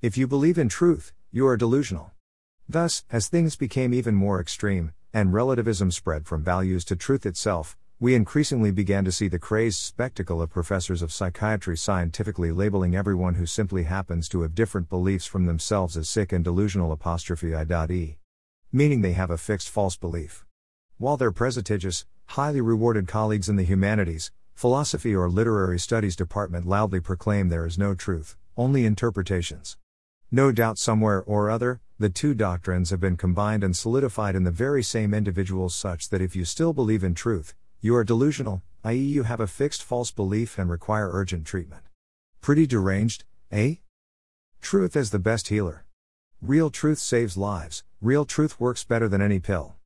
If you believe in truth, you are delusional. Thus, as things became even more extreme, and relativism spread from values to truth itself, we increasingly began to see the crazed spectacle of professors of psychiatry scientifically labeling everyone who simply happens to have different beliefs from themselves as sick and delusional apostrophe i.e. Meaning they have a fixed false belief. While their prestigious, highly rewarded colleagues in the humanities, philosophy or literary studies department loudly proclaim there is no truth, only interpretations. No doubt somewhere or other, the two doctrines have been combined and solidified in the very same individuals such that if you still believe in truth, you are delusional, i.e., you have a fixed false belief and require urgent treatment. Pretty deranged, eh? Truth is the best healer. Real truth saves lives, real truth works better than any pill.